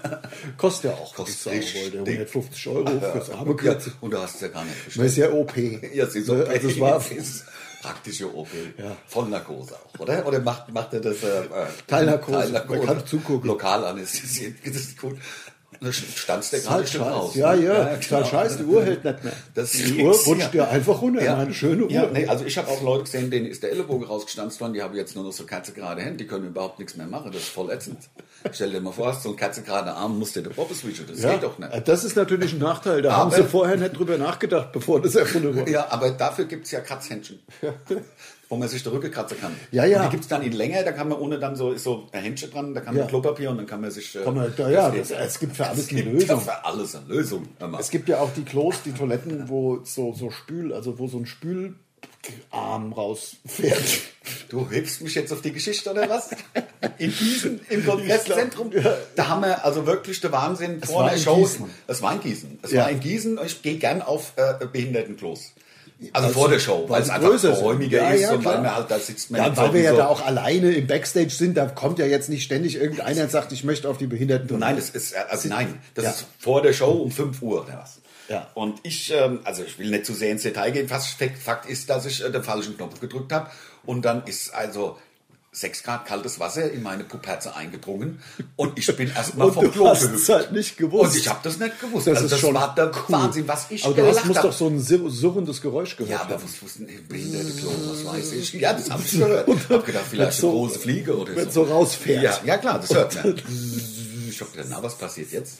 Kostet ja auch, Kostet richtig. wollte. 150 Euro fürs Arme Ja, kürzen. und du hast es ja gar nicht Das bestellt. ist ja OP. Ja, sie so Ne? Also es war Das ist praktische OP. Ja. Vollnarkose auch, oder? Oder macht, macht er das? Äh, äh, Teilnarkose. Man kann zugucken. Lokal anästhesiert. Das ist gut. Der ist halt gerade schon scheiß. raus. Ja, ne? ja, ist halt scheiß, die Uhr hält nicht mehr. Das die Uhr rutscht ja. ja einfach runter. Eine schöne Uhr. Ja, nee, also ich habe auch Leute gesehen, denen ist der Ellenbogen rausgestanzt worden, die haben jetzt nur noch so kerzengerade Hände, die können überhaupt nichts mehr machen, das ist voll ätzend. Stell dir mal vor, hast so einen kerzengerade Arm, musst du den wischen, das Ja, geht doch nicht. Das ist natürlich ein Nachteil. Da haben Aber- sie vorher nicht drüber nachgedacht, bevor das erfunden wurde. Ja, aber dafür gibt's ja Kratzhändchen. Wo man sich der Rücken kratzen kann. Ja, ja. Und die gibt's dann in länger, da kann man ohne dann so, ist so ein Händchen dran, da kann man Ja. Klopapier und dann kann man sich. äh, Kann man- ja, ja, das- es gibt für alles es eine gibt Lösung. Für alles eine Lösung. Mal. Es gibt ja auch die Klos, die Toiletten, wo so, so Spül, also wo so ein Spülarm rausfährt. Du hebst mich jetzt auf die Geschichte oder was? In Gießen, im Kongresszentrum. Da haben wir also wirklich der Wahnsinn Es vor war der in Show. Es war in Gießen. Es Ja. war in Gießen und ich gehe gern auf äh, Behindertenklos. Also vor der Show, weil es einfach geräumiger Ja, ist ja, und weil man halt da sitzt. Man Ja, weil so wir ja so, da auch alleine im Backstage sind, da kommt ja jetzt nicht ständig irgendeiner und sagt, ich möchte auf die Behinderten. Nein, das ist, also nein, das Ja. ist vor der Show um 5 Uhr oder was. Ja. Und ich, ähm, also ich will nicht zu sehr ins Detail gehen, fast Fakt Fakt ist, dass ich äh, den falschen Knopf gedrückt habe und dann ist also 6 Grad kaltes Wasser in meine Puperze eingedrungen und ich bin erstmal Und vom du Klo hast gehüpft. es halt nicht gewusst. Und ich habe das nicht gewusst. Das also ist das schon war der cool. Wahnsinn, was ich Aber du gelacht hast, musst doch so ein sur- surrendes Geräusch gehört Ja, aber was wussten behinderte Klo, was weiß ich. Ja, das habe ich gehört. Ich habe gedacht, vielleicht so- eine große Fliege oder wenn so. so rausfährt. Ja, ja klar, das hört man. Ich hab gedacht, na, was passiert jetzt?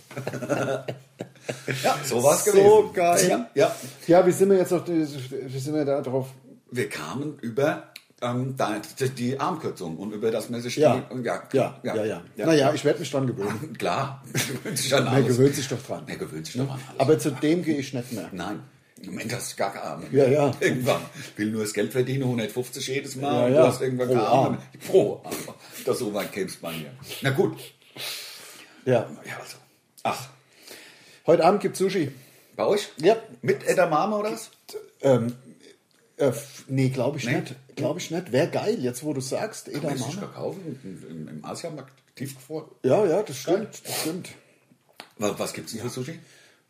ja, so war es So gewesen. geil. Ja, ja. Ja, wie sind wir jetzt auf wie sind wir da drauf? Wir kamen über ähm, da, die, Armkürzung und über das sich Ja. die, ja, Ja, ja, ja. Naja, ich werde mich dran gewöhnen. Klar, gewöhnt sich an Man alles. gewöhnt sich doch dran. Man gewöhnt sich doch an alles. Aber zu dem gehe ich nicht mehr. Nein. Im Moment hast du gar keine Arme. Ja, ja. Irgendwann. Will nur das Geld verdienen, 150 jedes Mal. Ja, ja. Du hast irgendwann Pro keine Arme. Arm. Pro Arm. Das so weit kämst bei mir. Na gut. Ja. Ja, also. Ach, Heute Abend gibt Sushi. bei euch? Ja. Mit Edamame oder was? Ähm, äh, nee, glaube ich Nee? nicht. Glaube ich nicht. Wäre geil, jetzt wo du sagst, Kann man sich Edamame. kaufen im, im, Asiamarkt tiefgefroren. Ja, ja, das stimmt. Das stimmt. Was, was gibt's denn für Sushi?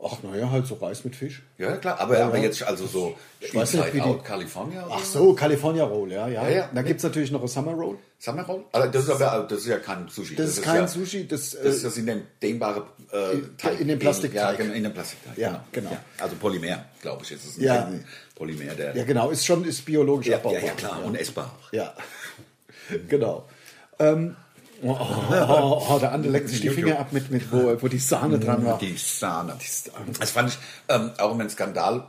Ach, naja, halt so Reis mit Fisch. Ja, klar, aber, aber jetzt also so weiß nicht, wie die- Out California oder Ach so, California Roll, ja, ja. Ja, ja. Dann gibt es natürlich noch eine Summer Roll. Summer Roll? Also das ist aber das ist ja kein Sushi. Das ist kein ja, Sushi, das, Das, äh, das sind dann dehnbare äh, Teig. in dem Plastikteig. Ja, genau, in dem Plastikteig. Ja, genau. Also Polymer, glaube ich. Es ist ein Ja. Polymer, der. Ja, genau, ist schon ist biologisch ja, abbaubar. ja, ja, klar. Und essbar auch. Ja, genau. Ähm, oh, oh, oh, oh, der andere leckt sich die Finger ab, mit, mit, wo, wo die Sahne dran war. Die Sahne. Das fand ich ähm, auch immer ein Skandal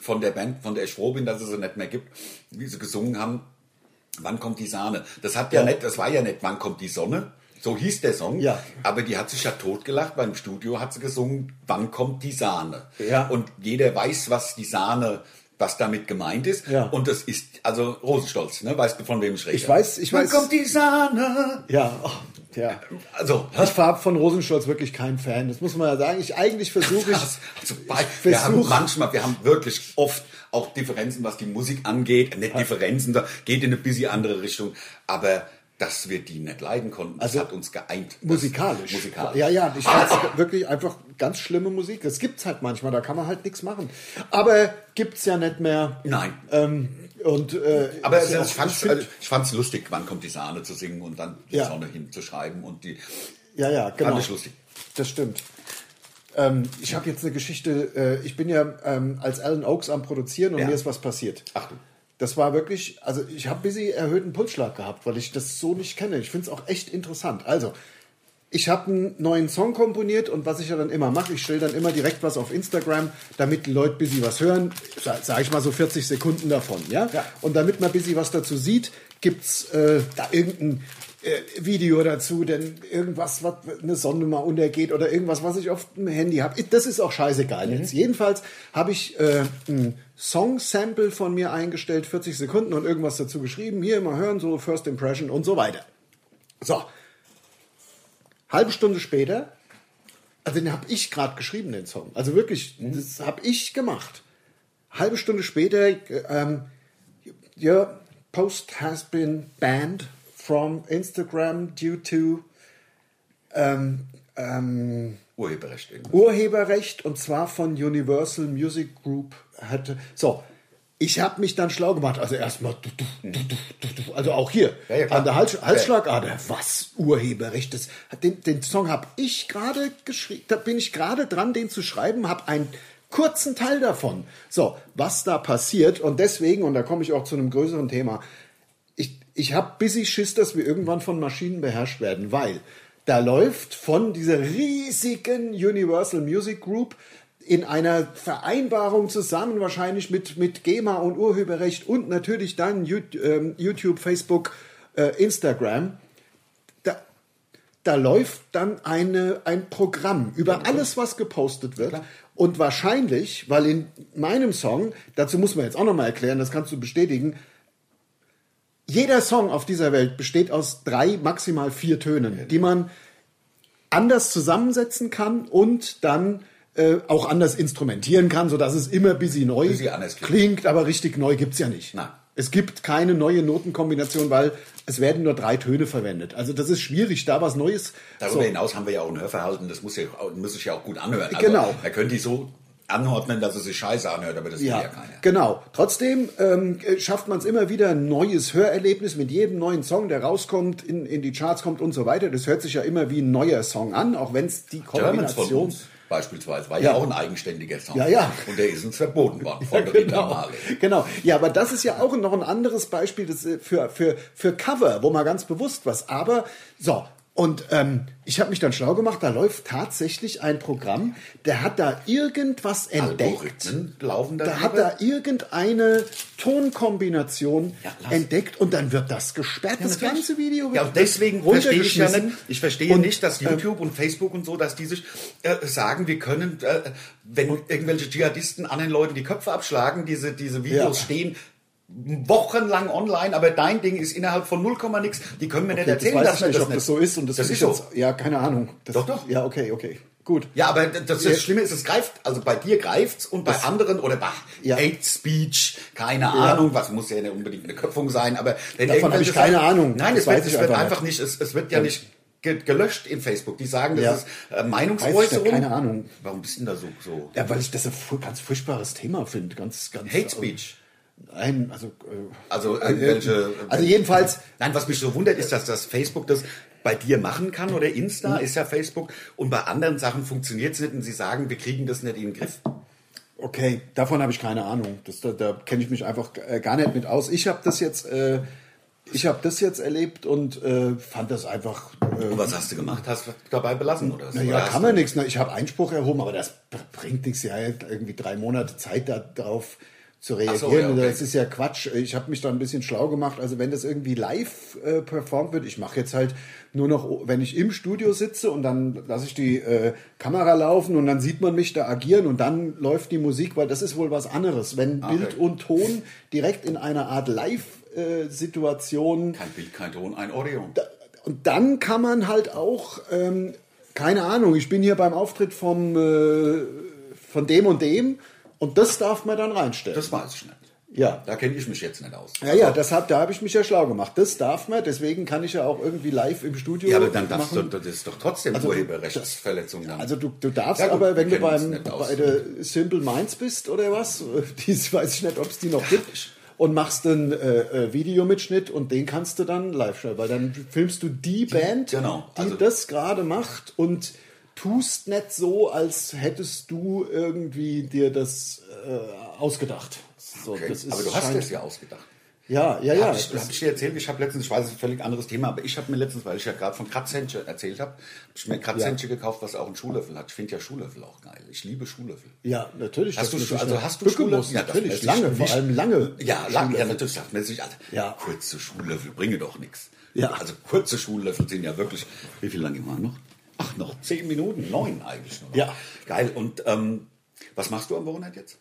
von der Band, von der ich froh bin, dass es sie nicht mehr gibt, wie sie gesungen haben, wann kommt die Sahne? Das hat ja, Ja. nicht, das war ja nicht, wann kommt die Sonne? So hieß der Song. Ja. Aber die hat sich ja totgelacht, weil im Studio hat sie gesungen, wann kommt die Sahne? Ja. Und jeder weiß, was die Sahne, was damit gemeint ist. Ja. Und das ist, also Rosenstolz, ne? Weißt du, von wem ich rede? Ich weiß, ich weiß. kommt die Sahne? Ja, oh, ja. Also, Ich war von Rosenstolz wirklich kein Fan. Das muss man ja sagen. Ich eigentlich versuche ich. Also bei, wir haben manchmal, wir haben wirklich oft auch Differenzen, was die Musik angeht. Nicht Differenzen, da geht in eine bisschen andere Richtung. Aber dass wir die nicht leiden konnten, das Also hat uns geeint. Das- Musikalisch. Musikalisch. Ja, ja, ich fand's wirklich einfach ganz schlimme Musik. Das gibt's halt manchmal, da kann man halt nichts machen. Aber gibt's ja nicht mehr. Nein. Ähm, und, äh, Aber ja also, ich fand's, also, ich fand's lustig, wann kommt die Sahne zu singen und dann die Ja. Sonne hinzuschreiben und die. ja, ja, genau. Fand ich lustig. Das stimmt. Ähm, ich habe jetzt eine Geschichte. Äh, ich bin ja ähm, als Alan Oaks am Produzieren und Ja. mir ist was passiert. Ach du. Das war wirklich, also ich habe ein bisschen erhöhten Pulsschlag gehabt, weil ich das so nicht kenne. Ich finde es auch echt interessant. Also, ich habe einen neuen Song komponiert und was ich ja dann immer mache, ich stelle dann immer direkt was auf Instagram, damit die Leute ein bisschen was hören, sage sag ich mal so 40 Sekunden davon. Ja? Ja. Und damit man ein bisschen was dazu sieht, gibt's äh, da irgendein äh, Video dazu, denn irgendwas, was eine Sonne mal untergeht oder irgendwas, was ich auf dem Handy habe. Das ist auch scheißegal jetzt. Jedenfalls habe ich äh, ein Song-Sample von mir eingestellt, 40 Sekunden und irgendwas dazu geschrieben. Hier mal hören, so First Impression und so weiter. So, halbe Stunde später, also den habe ich gerade geschrieben, den Song. Also wirklich, das habe ich gemacht. Halbe Stunde später, ähm, your post has been banned from Instagram due to ähm, ähm, Urheberrecht. irgendwie. Urheberrecht und zwar von Universal Music Group hatte. So, ich habe mich dann schlau gemacht. Also erstmal, also auch hier Ja, ja, an der Hals, Halsschlagader. Was Urheberrecht? Das, den, den Song habe ich gerade geschrieben. Da bin ich gerade dran, den zu schreiben. Habe einen kurzen Teil davon. So, was da passiert und deswegen und da komme ich auch zu einem größeren Thema. Ich, habe busy Schiss, dass wir irgendwann von Maschinen beherrscht werden, weil da läuft von dieser riesigen Universal Music Group in einer Vereinbarung zusammen, wahrscheinlich mit, mit GEMA und Urheberrecht und natürlich dann YouTube, ähm, YouTube Facebook, äh, Instagram, da, da läuft dann eine, ein Programm über alles, was gepostet wird. Und wahrscheinlich, weil in meinem Song, dazu muss man jetzt auch nochmal erklären, das kannst du bestätigen, jeder Song auf dieser Welt besteht aus drei, maximal vier Tönen, die man anders zusammensetzen kann und dann äh, auch anders instrumentieren kann, sodass es immer busy neu Busy klingt. aber richtig neu gibt's ja nicht. Nein. Es gibt keine neue Notenkombination, weil es werden nur drei Töne verwendet. Also das ist schwierig, da was Neues. Darüber so. hinaus haben wir ja auch ein Hörverhalten, das muss, ja, muss sich ja auch gut anhören. Also, Genau. Man könnte die so anordnen, dass es sich scheiße anhört, aber das will ja, Ja, keiner. genau. Trotzdem ähm, äh, schafft man es immer wieder, ein neues Hörerlebnis mit jedem neuen Song, der rauskommt, in, in die Charts kommt und so weiter. Das hört sich ja immer wie ein neuer Song an, auch wenn es die Kombination... uns beispielsweise war ja, Ja. auch ein eigenständiger Song. Ja, ja. Und der ist uns verboten worden von der Rita genau. Marley. genau. Ja, aber das ist ja auch noch ein anderes Beispiel das, äh, für, für, für Cover, wo man ganz bewusst was. Aber so. Und ähm, ich habe mich dann schlau gemacht, da läuft tatsächlich ein Programm, der hat da irgendwas entdeckt. Laufen da Da hat er irgendeine Tonkombination Ja, entdeckt und dann wird das gesperrt. das natürlich. ganze Video wird Ja, und deswegen verstehe ich ja nicht, ich verstehe Und, nicht, dass ähm, YouTube und Facebook und so, dass die sich äh, sagen, wir können, äh, wenn irgendwelche Dschihadisten anderen Leuten die Köpfe abschlagen, diese, diese Videos Ja. stehen wochenlang online, aber dein Ding ist innerhalb von 0, nix. Die können mir nicht Okay, das erzählen, weiß dass ich nicht, das ob nicht. das so ist. Und das, das ist ich so. jetzt, Ja, keine Ahnung. Das, Doch, doch. Ja, okay, okay. Gut. Ja, aber das, das Schlimme ist, es greift, also bei dir greift's und bei anderen oder bei Ja. Hate Speech, keine Ahnung, was muss ja nicht unbedingt eine Köpfung sein, aber wenn Davon habe ich keine Sachen- Ahnung. Nein, Das es wird, ich es wird einfach einfach nicht, es, es wird ja nicht ge gelöscht in Facebook. Die sagen, das Ja. ist äh, ich Meinungsäußerung. nicht, keine Ahnung. Warum bist du denn da so? so? Ja, weil ich das ein ganz furchtbares Thema finde. Ganz, ganz, Hate Speech. Nein, also. Äh, Also irgendwelche. also jedenfalls. Nein, was mich so wundert, ist, dass das Facebook das bei dir machen kann oder Insta ist ja Facebook und bei anderen Sachen funktioniert es nicht und sie sagen, wir kriegen das nicht in den Griff. Okay, davon habe ich keine Ahnung. Das, da da kenne ich mich einfach äh, gar nicht mit aus. Ich habe das jetzt, äh, ich habe das jetzt erlebt und äh, fand das einfach. Äh, Und was hast du gemacht? Hast du dabei belassen oder? na ja, kann man nichts. ne? Ich habe Einspruch erhoben, aber das br- bringt nichts. Ja, irgendwie drei Monate Zeit da, darauf zu reagieren. So, ja, okay. Das ist ja Quatsch. Ich habe mich da ein bisschen schlau gemacht. Also wenn das irgendwie live äh, performt wird, ich mache jetzt halt nur noch, wenn ich im Studio sitze und dann lasse ich die äh, Kamera laufen und dann sieht man mich da agieren und dann läuft die Musik, weil das ist wohl was anderes. Wenn Ah, Okay. Bild und Ton direkt in einer Art Live-Situation Kein Bild, kein Ton, ein Audio. da- und dann kann man halt auch, ähm, keine Ahnung, ich bin hier beim Auftritt vom, äh, von dem und dem und das darf man dann reinstellen. Das weiß ich nicht. Ja. Da kenne ich mich jetzt nicht aus. ja, ja, das hab, da habe ich mich ja schlau gemacht. Das darf man, deswegen kann ich ja auch irgendwie live im Studio Ja, aber dann darfst du, machen. das ist doch trotzdem Also du- Urheberrechtsverletzung dann. Also du, du darfst Ja, gut, aber, wenn du beim, bei der Simple Minds bist oder was, die weiß ich nicht, ob es die noch gibt, und machst einen äh, äh, Videomitschnitt und den kannst du dann live stellen, weil dann filmst du die Band, genau, die also- das gerade macht und tust nicht so, als hättest du irgendwie dir das äh, ausgedacht. So, Okay. das ist aber du hast es ja ausgedacht. Ja, ja, ja. Hab ich, das- hab ich dir erzählt, ich habe letztens, ich weiß, es ist ein völlig anderes Thema, aber ich habe mir letztens, weil ich ja gerade von Kratzhändchen erzählt habe, habe ich mir Kratzhändchen gekauft, was auch einen Schuhlöffel hat. Ich finde ja Schuhlöffel auch geil. Ich liebe Schuhlöffel. ja, natürlich. Hast du, muss ich also hast du Schuhlöffel? Ja, natürlich, lange, vor nicht- allem lange. Ja, lang, ja, natürlich sagt man sich, Alter, Ja. kurze Schuhlöffel bringe doch nichts. Ja. Also kurze Schuhlöffel sind ja wirklich, wie viel lange waren noch? Ach, noch zehn Minuten, neun eigentlich nur noch. Ja. Geil. Und ähm, was machst du am Wochenende jetzt?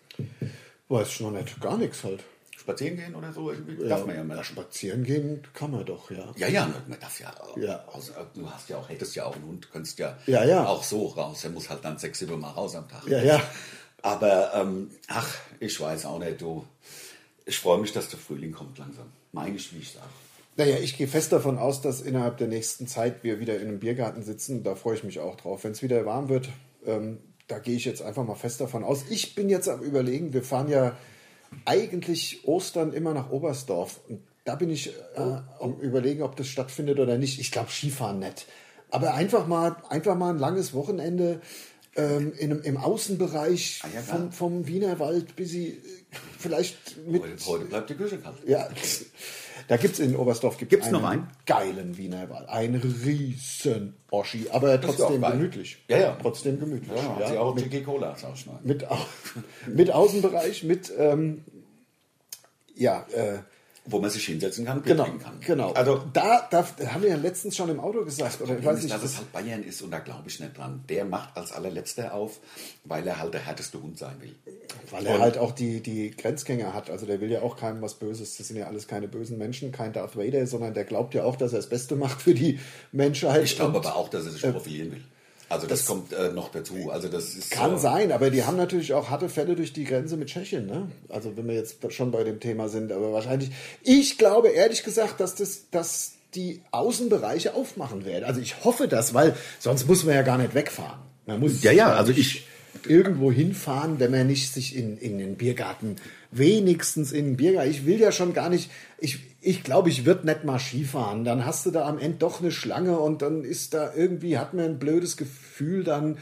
Weiß ich noch nicht, gar nichts halt. Spazieren gehen oder so? Irgendwie? Darf man ja mal. Spazieren gehen kann man doch, ja. Ja, ja, man darf ja, Ja. Aus, du hast ja auch, hättest ja auch einen Hund, könntest ja, Ja, ja. auch so raus. Er muss halt dann sechs, sieben Mal raus am Tag. Ja, ja. Aber, ähm, ach, ich weiß auch nicht, du. Ich freue mich, dass der Frühling kommt langsam. Meine ich, wie ich sage. Naja, ich gehe fest davon aus, dass innerhalb der nächsten Zeit wir wieder in einem Biergarten sitzen. Da freue ich mich auch drauf. Wenn es wieder warm wird, ähm, da gehe ich jetzt einfach mal fest davon aus. Ich bin jetzt am Überlegen, wir fahren ja eigentlich Ostern immer nach Oberstdorf. Und da bin ich äh, am Überlegen, ob das stattfindet oder nicht. Ich glaube, Skifahren nicht. Aber einfach mal, einfach mal ein langes Wochenende ähm, in, einem- im Außenbereich Ah, ja, vom, vom Wienerwald, bis sie äh, vielleicht mit Heute, heute bleibt die Küche kalt. ja, da gibt es in Oberstdorf gibt's Gibt's noch einen? geilen Wiener Wald. Ein riesen Oschi, aber trotzdem gemütlich. Ja, ja. Trotzdem gemütlich. Ja, Ja, sie auch mit, Cola ausschneiden. mit, mit Außenbereich, mit ähm, ja, äh, Wo man sich hinsetzen kann, Bier genau, kann. genau. Also, da, da haben wir ja letztens schon im Auto gesagt, oder ich weiß nicht, dass es halt Bayern ist und da glaube ich nicht dran. Der macht als allerletzter auf, weil er halt der härteste Hund sein will. weil er halt auch die, die Grenzgänger hat. Also der will ja auch keinem was Böses. Das sind ja alles keine bösen Menschen, kein Darth Vader, sondern der glaubt ja auch, dass er das Beste macht für die Menschheit. Ich glaube Und- aber auch, dass er sich profilieren will. Also das, kommt äh, noch dazu. Also das ist Kann so, sein, aber die haben natürlich auch harte Fälle durch die Grenze mit Tschechien. Ne? Also wenn wir jetzt schon bei dem Thema sind, aber wahrscheinlich. Ich glaube ehrlich gesagt, dass das, dass die Außenbereiche aufmachen werden. Also ich hoffe das, weil sonst muss man ja gar nicht wegfahren. Man muss Ja, ja, also ich- irgendwo hinfahren, wenn man nicht sich in, in den Biergarten, wenigstens in den Biergarten. Ich will ja schon gar nicht, ich, ich glaube, ich würde nicht mal Skifahren. Dann hast du da am Ende doch eine Schlange und dann ist da irgendwie, hat man ein blödes Gefühl, dann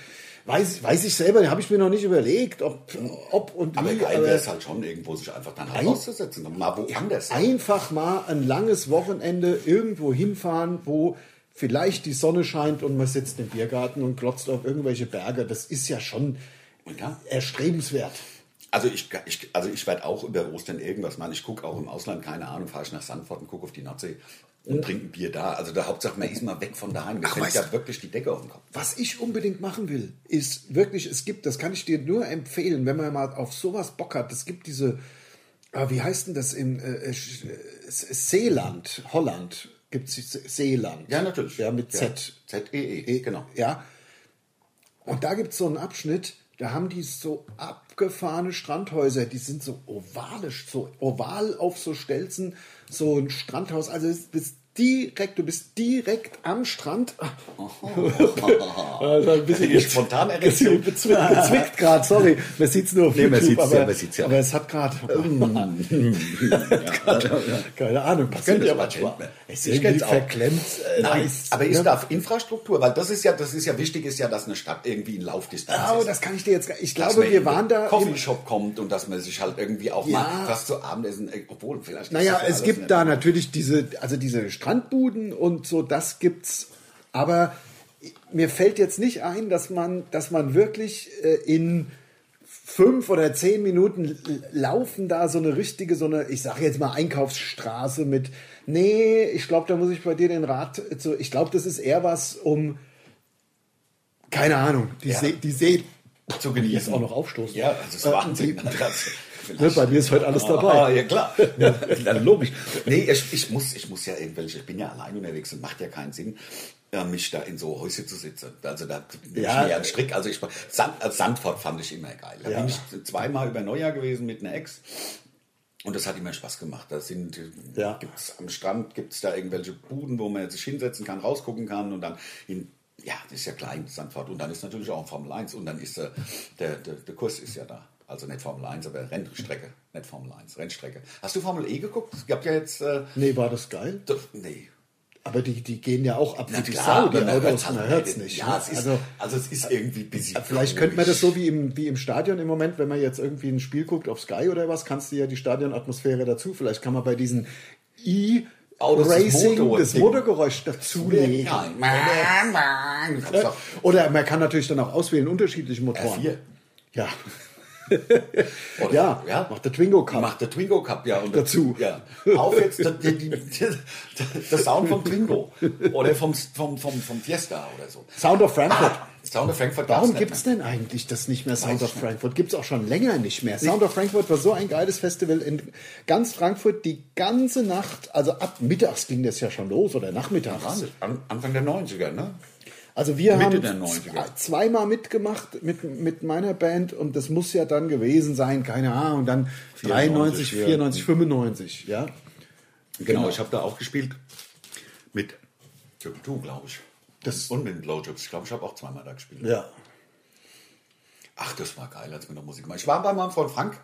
weiß, weiß ich selber, habe ich mir noch nicht überlegt, ob, ob und aber wie. geil aber es halt schon, irgendwo sich einfach dann Ein- rauszusetzen und mal woanders. einfach mal ein langes Wochenende irgendwo hinfahren, wo vielleicht die Sonne scheint und man sitzt im Biergarten und glotzt auf irgendwelche Berge. Das ist ja schon Ja. erstrebenswert. Also ich, ich, also ich werde auch über Ostern irgendwas machen. Ich gucke auch im Ausland, keine Ahnung, fahre ich nach Sandford und gucke auf die Nordsee und trinke ein Bier da. Also der Hauptsache, man ist mal weg von daheim. Ach, fällt ja wirklich die Decke auf den Kopf. Was ich unbedingt machen will, ist wirklich, es gibt, das kann ich dir nur empfehlen, wenn man mal auf sowas Bock hat. Es gibt diese, ah, wie heißt denn das im äh, Sch- äh, Seeland, Holland, gibt es Seeland. Ja, natürlich. Ja, mit Ja. Z. Z-E-E, genau. Ja. Und da gibt es so einen Abschnitt, da haben die so abgefahrene Strandhäuser, die sind so ovalisch, so oval auf so Stelzen, so ein Strandhaus. Also das, das, direkt, du bist direkt am Strand. also ein bisschen Die Spontanerektion. bezwickt, bezwickt gerade, sorry. Man sieht es nur auf Nee, man YouTube, sieht's ja, aber, man sieht's ja. aber es hat gerade, keine Ahnung, passiert ja manchmal. man. Es ist auch. verklemmt. äh, Nein, ist- aber ist ne? da Infrastruktur, weil das ist ja, das ist ja wichtig, ist ja, dass eine Stadt irgendwie in Laufdistanz Oh, ist. das kann ich dir jetzt, gar- ich glaube, man wir in waren da, Coffeeshop kommt und dass man sich halt irgendwie auch Ja. mal was zu Abendessen, äh, obwohl vielleicht. Naja, ja es gibt da natürlich diese, also diese Strandbuden und so, das gibt's. Aber mir fällt jetzt nicht ein, dass man, dass man wirklich äh, in fünf oder zehn Minuten laufen da so eine richtige, so eine, ich sage jetzt mal Einkaufsstraße mit. Nee, ich glaube, da muss ich bei dir den Rat. So, ich glaube, das ist eher was um. Keine Ahnung, die Ja. See, die See. zu genießen. Jetzt auch noch aufstoßen. Ja, das ist Äh, Wahnsinn. Das, Ne, bei mir ist heute alles dabei. Ah, ja klar. Ja, logisch. Nee, ich, ich, muss, ich muss ja irgendwelche, ich bin ja allein unterwegs und macht ja keinen Sinn, äh, mich da in so Häuschen zu sitzen. Also da bin Ja. ich mir ja ein Strick. Also ich Sand, also Sandfort fand ich immer geil. Da Ja. bin ich zweimal über Neujahr gewesen mit einer Ex. Und das hat immer Spaß gemacht. Da sind, Ja. gibt's am Strand gibt es da irgendwelche Buden, wo man sich hinsetzen kann, rausgucken kann und dann in, ja, das ist ja klein, Sandfort. Und dann ist natürlich auch ein Formel 1 und dann ist äh, der, der, der Kurs ist ja da. Also nicht Formel 1, aber Rennstrecke. Nicht Formel 1, Rennstrecke. Hast du Formel E geguckt? Es gab ja jetzt, äh, Nee, war das geil? doch, nee. Aber die, die gehen ja auch ab Na wie die klar, Sau, die aber man Autos, man hört es nicht. nicht. Ja, ne? es ist, also, also, es ist irgendwie busy. vielleicht könnte man das so wie im, wie im Stadion im Moment, wenn man jetzt irgendwie ein Spiel guckt auf Sky oder was, kannst du ja die Stadionatmosphäre dazu. Vielleicht kann man bei diesen Oh, das ist das E-Racing Motor- das. Motorgeräusch dazulegen. Oder, oder man kann natürlich dann auch auswählen unterschiedliche Motoren. R4. Ja. Ja, ja. macht der Twingo Cup. Macht der Twingo Cup, ja. Und Dazu. Ja. Auf jetzt der, der, die- der, Sound vom Twingo. Oder vom, vom, vom, vom Fiesta oder so. Sound of Frankfurt. Sound of Frankfurt Warum gibt es denn eigentlich das nicht mehr, Sound of. Frankfurt? Gibt es auch schon länger nicht mehr. Sound of Frankfurt war so ein geiles Festival in ganz Frankfurt die ganze Nacht, also ab mittags ging das ja schon los oder nachmittags. An, Anfang der 90er, ne? Also wir Mitte haben der 90er. zweimal mitgemacht mit, mit meiner Band und das muss ja dann gewesen sein, keine Ahnung, dann 93, 94, 94, 95, ja. Genau, ich habe da auch gespielt mit du, glaube ich. Das- Und mit den Blowjobs. Ich glaube, ich habe auch zweimal da gespielt. Ja. Ach, das war geil, als wir noch Musik gemacht Ich war bei meinem Freund Frank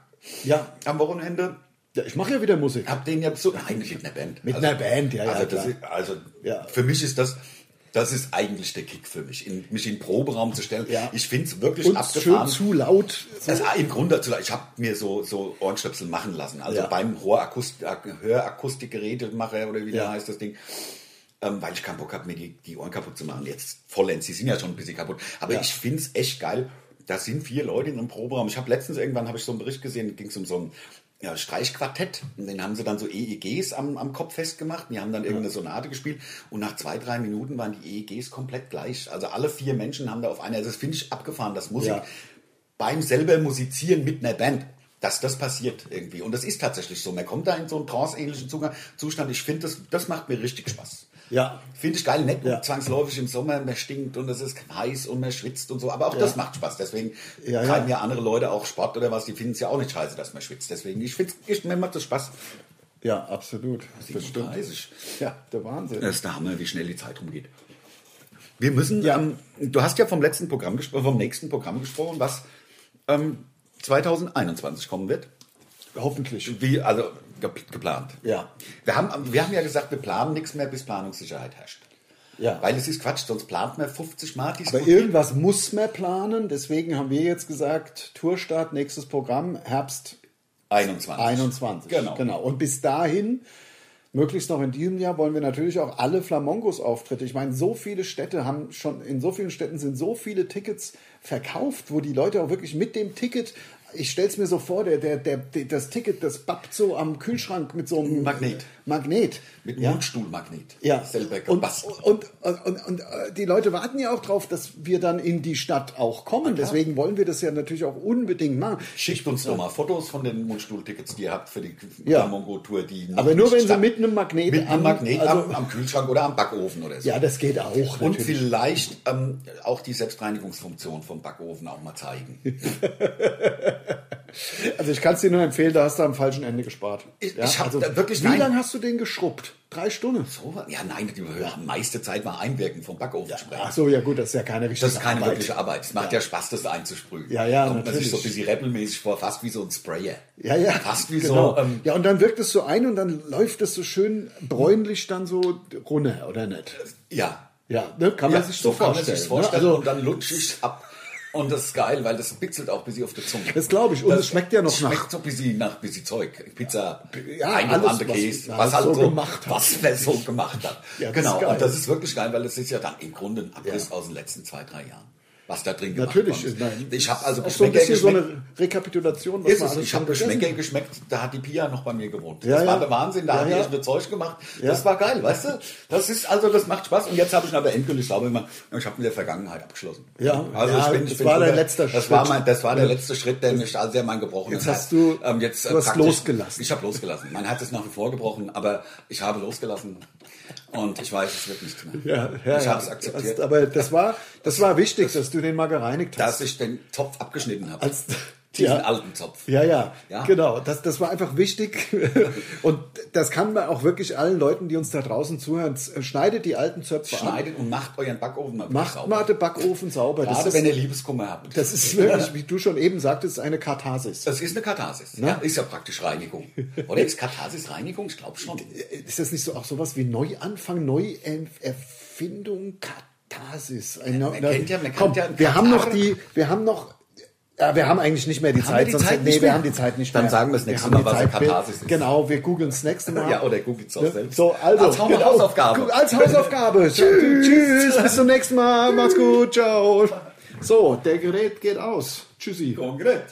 Ja. am Wochenende. ja ich mache ja wieder Musik. Hab den ja so. Nein, mit einer Band. Mit einer Band, ja, ja, Also, klar. ist, also Ja. für mich ist das. Das ist eigentlich der Kick für mich, in, mich in den Proberaum zu stellen. Ja. Ich finde es wirklich Und schön abgefahren. zu laut. So. Also, Im Grunde, zu- ich habe mir so, so Ohrenstöpsel machen lassen. Also Ja. beim Hörakustikgerätemacher oder wie Ja. der heißt das Ding. Ähm, weil ich keinen Bock habe, mir die, die Ohren kaputt zu machen. Jetzt vollends, die sind ja schon ein bisschen kaputt. Aber Ja. ich finde es echt geil. Da sind vier Leute in einem Proberaum. Ich habe letztens irgendwann habe ich so einen Bericht gesehen, ging es um so ein ja, Streichquartett. Und den haben sie dann so EEGs am, am Kopf festgemacht. Die haben dann irgendeine Sonate gespielt. Und nach zwei, drei Minuten waren die EEGs komplett gleich. Also alle vier Menschen haben da auf einer, also das finde ich abgefahren, dass Musik Ja. beim selber musizieren mit einer Band, dass das passiert irgendwie. Und das ist tatsächlich so. Man kommt da in so einen trance-ähnlichen Zustand. Ich finde, das, das macht mir richtig Spaß. Ja. Finde ich geil, nicht Ja. zwangsläufig im Sommer, man stinkt und es ist heiß und man schwitzt und so. Aber auch das macht Spaß. Deswegen Ja, ja. treiben ja andere Leute auch Sport oder was, die finden es ja auch nicht scheiße, dass man schwitzt. Deswegen, ich finde ich, mir macht das Spaß. Ja, absolut. Das stimmt. 37. Ja, der Wahnsinn. Das ist der Hammer, wie schnell die Zeit rumgeht. Wir müssen, Ja. ähm, du hast ja vom letzten Programm gesprochen, vom nächsten Programm gesprochen, was ähm, 2021 kommen wird. Hoffentlich. Wie, also geplant. Ja. Wir haben, wir haben ja gesagt, wir planen nichts mehr, bis Planungssicherheit herrscht. Ja. Weil es ist Quatsch, sonst plant man 50 Mal Aber irgendwas muss man planen. Deswegen haben wir jetzt gesagt, Tourstart, nächstes Programm, Herbst 21. 21. Genau. genau. Und bis dahin, möglichst noch in diesem Jahr, wollen wir natürlich auch alle Flamongos-Auftritte. Ich meine, so viele Städte haben schon, in so vielen Städten sind so viele Tickets verkauft, wo die Leute auch wirklich mit dem Ticket, ich stelle es mir so vor, der, der, der, das Ticket, das bappt so am Kühlschrank mit so einem Magnet. Magnet. Mit einem ja. Mundstuhlmagnet. Ja, Selber und, gebastelt. und, und, und, und äh, die Leute warten ja auch drauf, dass wir dann in die Stadt auch kommen. Deswegen wollen wir das ja natürlich auch unbedingt machen. Schickt uns doch mal Fotos von den Mundstuhltickets, die ihr habt für die Ja. Mongo-Tour. Aber nur, wenn sie mit einem Magnet mit einem am- Magnet also- am, am Kühlschrank oder am Backofen oder so. Ja, das geht auch. Und natürlich. vielleicht ähm, auch die Selbstreinigungsfunktion vom Backofen auch mal zeigen. Also ich kann es dir nur empfehlen, da hast du am falschen Ende gespart. Ich- ich hab da wirklich- Wie lange hast du den geschrubbt? Drei Stunden? So, ja, nein, die meiste Zeit war Einwirken vom Backofen sprechen. Ach so, ja gut, das ist ja keine richtige Das ist keine Arbeit. wirkliche Arbeit. Es macht ja, Spaß, das einzusprühen. Ja, ja, Kommt man sich so ein natürlich. bisschen rebelmäßig vor, fast wie so ein Sprayer. Ja, ja. Fast wie genau. so. Ähm, ja, und dann wirkt es so ein und dann läuft es so schön bräunlich dann so runter, oder nicht? ja. Ja, ne? kann man ja, sich so, kann man vorstellen. sich vorstellen. Ne? Also, und dann lutsche ich ab. Und das ist geil, weil das bitzelt auch ein bisschen auf der Zunge. Das glaub ich. Und es schmeckt ja noch schmeckt nach- so ein bisschen nach ein bisschen Zeug. Pizza, Ja, eingebrannte was- Käse, ja, was halt so so, gemacht hat. was wer so gemacht hat. Ja, das genau. Und das ist wirklich geil, weil es ist ja dann im Grunde ein Abriss aus den letzten zwei, drei Jahren. Was da drin gemacht Natürlich. ist. Nein. Ich habe also auch so ein Geschmäcker bisschen so geschmeckt. eine Rekapitulation, was Ist es. Ich habe Geschmäcker geschmeckt, da hat die Pia noch bei mir gewohnt. Ja, das war ja. der Wahnsinn, da Ja, hat ja. echt nur Zeug gemacht. Das war geil, weißt du? Das ist also, das macht Spaß. Und jetzt habe ich aber endgültig, glaube ich mal, ich habe mit der Vergangenheit abgeschlossen. Ja, also ich bin, das ich bin war drüber. letzter das War Schritt. mein, das war der letzte Schritt, der mich also sehr mein gebrochen Jetzt hat. hast du- ähm, jetzt, du hast losgelassen. Ich habe losgelassen. Mein Herz ist nach wie vor gebrochen, aber ich habe losgelassen. Und ich weiß, es wird nichts mehr. Ja, ja, ich habe es akzeptiert. Das, aber das war, das war wichtig, dass du den mal gereinigt hast. dass ich den Topf abgeschnitten habe. Als- Diesen ja. alten Zopf. Ja, ja, Ja. genau. Das, das war einfach wichtig. Und das kann man auch wirklich allen Leuten, die uns da draußen zuhören, schneidet die alten Zöpfe. Schneidet und macht euren Backofen mal Macht sauber. mal den Backofen sauber. Das Gerade ist, wenn ihr Liebeskummer habt. das ist wirklich, wie du schon eben sagtest, eine Katharsis. Das ist eine Katharsis. Ja, ist ja praktisch Reinigung. Oder ist Katharsis Reinigung? Ich glaube schon. Ist das nicht so auch sowas wie Neuanfang, Neuerfindung, Katharsis? Ein Neu- man kennt ja- man Komm, kennt ja wir haben noch die, wir haben noch, ja, wir haben eigentlich nicht mehr die Haben Zeit. wir die sonst- Zeit nee, nicht wir mehr? haben die Zeit nicht Dann mehr. sagen wir das nächste Mal, was Zeit. Katharsis ist. Genau, wir googeln das nächste Mal. Ja, oder googelt es auch Ja, selbst. So, also, Als Hau- Hausaufgabe. Als Hausaufgabe. Tschüss. Tschüss, bis zum nächsten Mal. Macht's gut. Ciao. So, der Gerät geht aus. Tschüssi. Konkret.